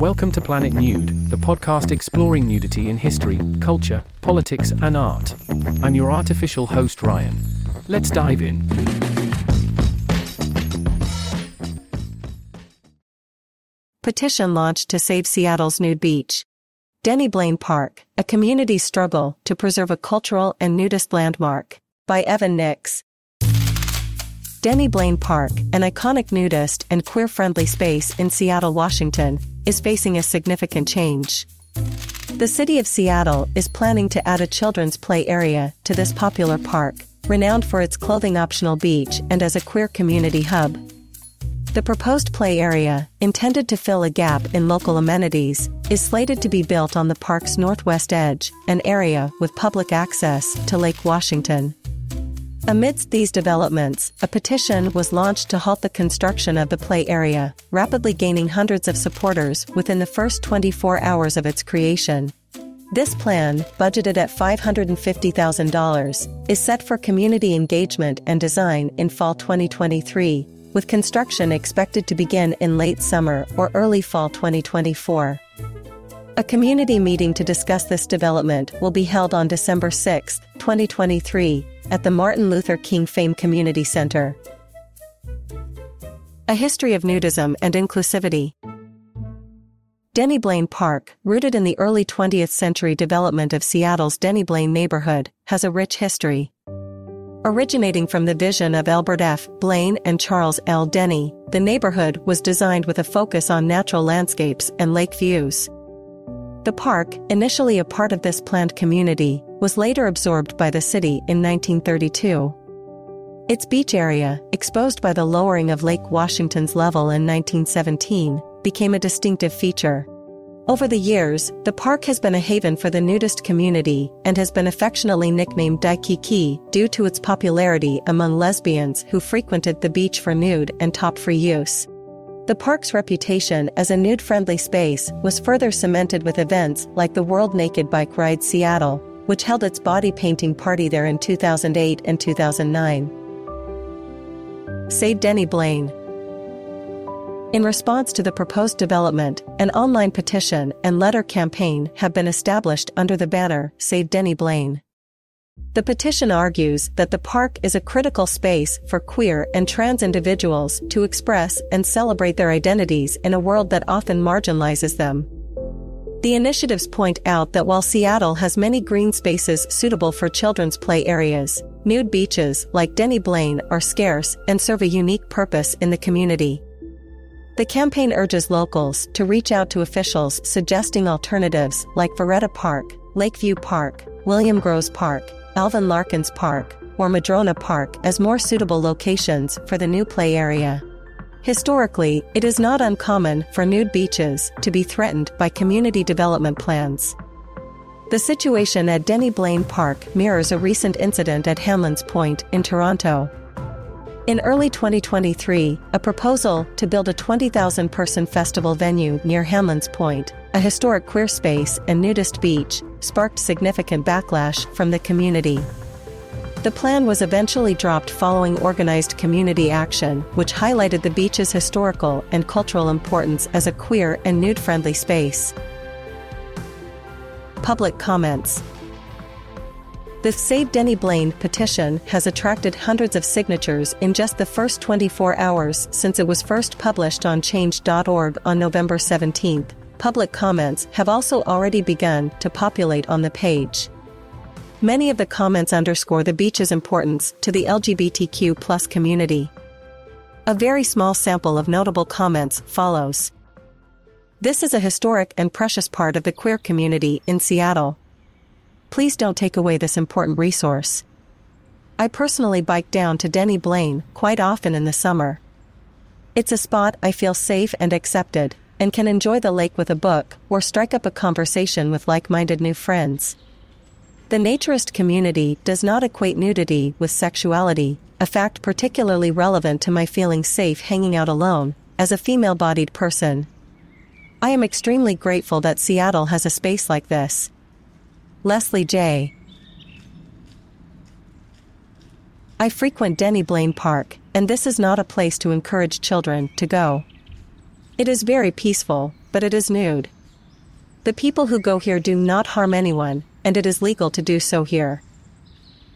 Welcome to Planet Nude, the podcast exploring nudity in history, culture, politics, and art. I'm your artificial host, Ryan. Let's dive in. Petition launched to save Seattle's nude beach. Denny Blaine Park, a community struggle to preserve a cultural and nudist landmark. By Evan Nix. Denny Blaine Park, an iconic nudist and queer-friendly space in Seattle, Washington, is facing a significant change. The city of Seattle is planning to add a children's play area to this popular park, renowned for its clothing-optional beach and as a queer community hub. The proposed play area, intended to fill a gap in local amenities, is slated to be built on the park's northwest edge, an area with public access to Lake Washington. Amidst these developments, a petition was launched to halt the construction of the play area, rapidly gaining hundreds of supporters within the first 24 hours of its creation. This plan, budgeted at $550,000, is set for community engagement and design in fall 2023, with construction expected to begin in late summer or early fall 2024. A community meeting to discuss this development will be held on December 6, 2023, at the Martin Luther King Fame Community Center. A History of Nudism and Inclusivity Denny Blaine Park, rooted in the early 20th century development of Seattle's Denny Blaine neighborhood, has a rich history. Originating from the vision of Elbert F. Blaine and Charles L. Denny, the neighborhood was designed with a focus on natural landscapes and lake views. The park, initially a part of this planned community, was later absorbed by the city in 1932. Its beach area, exposed by the lowering of Lake Washington's level in 1917, became a distinctive feature. Over the years, the park has been a haven for the nudist community and has been affectionately nicknamed Dykiki due to its popularity among lesbians who frequented the beach for nude and top-free use. The park's reputation as a nude-friendly space was further cemented with events like the World Naked Bike Ride Seattle, which held its body painting party there in 2008 and 2009. Save Denny Blaine in response to the proposed development, an online petition and letter campaign have been established under the banner Save Denny Blaine. The petition argues that the park is a critical space for queer and trans individuals to express and celebrate their identities in a world that often marginalizes them. The initiatives point out that while Seattle has many green spaces suitable for children's play areas, nude beaches like Denny Blaine are scarce and serve a unique purpose in the community. The campaign urges locals to reach out to officials suggesting alternatives like Viretta Park, Lakeview Park, William Groves Park, Alvin Larkins Park, or Madrona Park as more suitable locations for the new play area. Historically, it is not uncommon for nude beaches to be threatened by community development plans. The situation at Denny Blaine Park mirrors a recent incident at Hanlan's Point in Toronto, in early 2023, a proposal to build a 20,000 person festival venue near Hanlan's Point, a historic queer space and nudist beach, sparked significant backlash from the community. The plan was eventually dropped following organized community action, which highlighted the beach's historical and cultural importance as a queer and nude friendly space. Public comments the Save Denny Blaine petition has attracted hundreds of signatures in just the first 24 hours since it was first published on change.org on November 17. Public comments have also already begun to populate on the page. Many of the comments underscore the beach's importance to the LGBTQ community. A very small sample of notable comments follows. This is a historic and precious part of the queer community in Seattle please don't take away this important resource. I personally bike down to Denny Blaine quite often in the summer. It's a spot I feel safe and accepted, and can enjoy the lake with a book or strike up a conversation with like minded new friends. The naturist community does not equate nudity with sexuality, a fact particularly relevant to my feeling safe hanging out alone, as a female bodied person. I am extremely grateful that Seattle has a space like this, Leslie J. I frequent Denny Blaine Park, and this is not a place to encourage children to go. It is very peaceful, but it is nude. The people who go here do not harm anyone, and it is legal to do so here.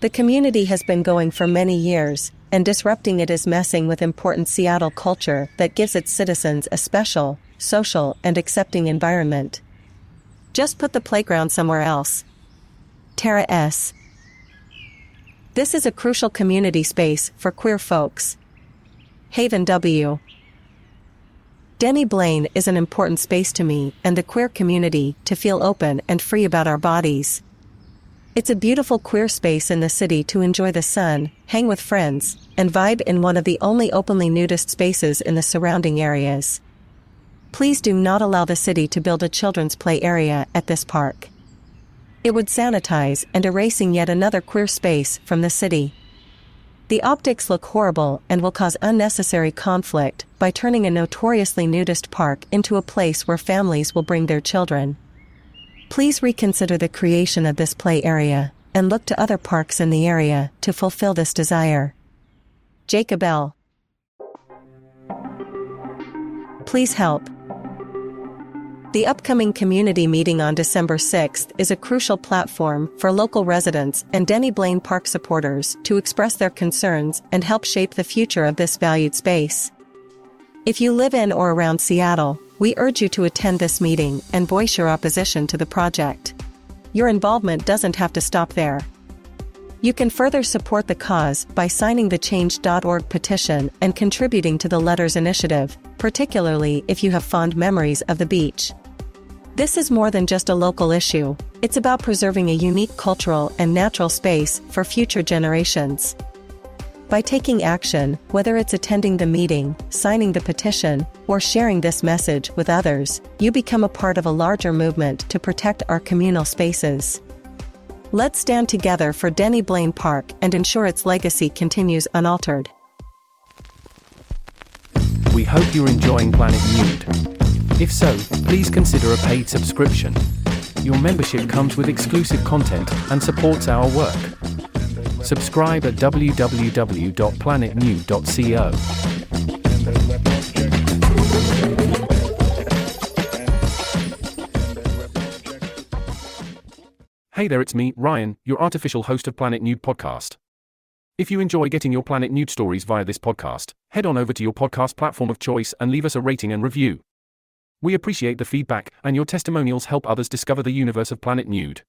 The community has been going for many years, and disrupting it is messing with important Seattle culture that gives its citizens a special, social, and accepting environment. Just put the playground somewhere else. Tara S. This is a crucial community space for queer folks. Haven W. Denny Blaine is an important space to me and the queer community to feel open and free about our bodies. It's a beautiful queer space in the city to enjoy the sun, hang with friends, and vibe in one of the only openly nudist spaces in the surrounding areas. Please do not allow the city to build a children's play area at this park. It would sanitize and erasing yet another queer space from the city. The optics look horrible and will cause unnecessary conflict by turning a notoriously nudist park into a place where families will bring their children. Please reconsider the creation of this play area and look to other parks in the area to fulfill this desire. Jacob L. Please help. The upcoming community meeting on December 6th is a crucial platform for local residents and Denny Blaine Park supporters to express their concerns and help shape the future of this valued space. If you live in or around Seattle, we urge you to attend this meeting and voice your opposition to the project. Your involvement doesn't have to stop there. You can further support the cause by signing the Change.org petition and contributing to the Letters Initiative, particularly if you have fond memories of the beach. This is more than just a local issue, it's about preserving a unique cultural and natural space for future generations. By taking action, whether it's attending the meeting, signing the petition, or sharing this message with others, you become a part of a larger movement to protect our communal spaces. Let's stand together for Denny Blaine Park and ensure its legacy continues unaltered. We hope you're enjoying Planet Nude. If so, please consider a paid subscription. Your membership comes with exclusive content and supports our work. Subscribe at www.planetnude.co. Hey there, it's me, Ryan, your artificial host of Planet Nude podcast. If you enjoy getting your Planet Nude stories via this podcast, head on over to your podcast platform of choice and leave us a rating and review. We appreciate the feedback, and your testimonials help others discover the universe of Planet Nude.